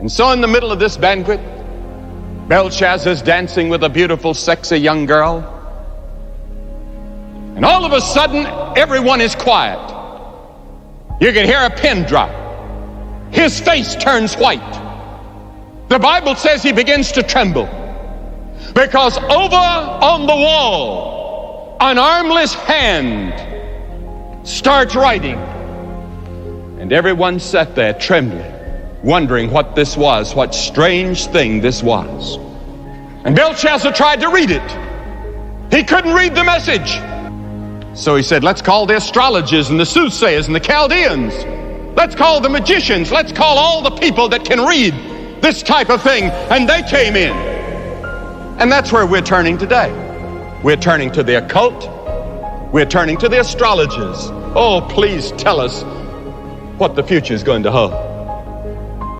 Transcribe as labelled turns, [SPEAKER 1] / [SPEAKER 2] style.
[SPEAKER 1] And so, in the middle of this banquet, Belshazzar's dancing with a beautiful, sexy young girl. And all of a sudden, everyone is quiet. You can hear a pin drop. His face turns white. The Bible says he begins to tremble because over on the wall, an armless hand starts writing. And everyone sat there trembling wondering what this was, what strange thing this was. And Belshazzar tried to read it. He couldn't read the message. So he said, Let's call the astrologers and the soothsayers and the Chaldeans. Let's call the magicians. Let's call all the people that can read this type of thing. And they came in. And that's where we're turning today. We're turning to the occult. We're turning to the astrologers. Oh, please tell us what the future is going to hold.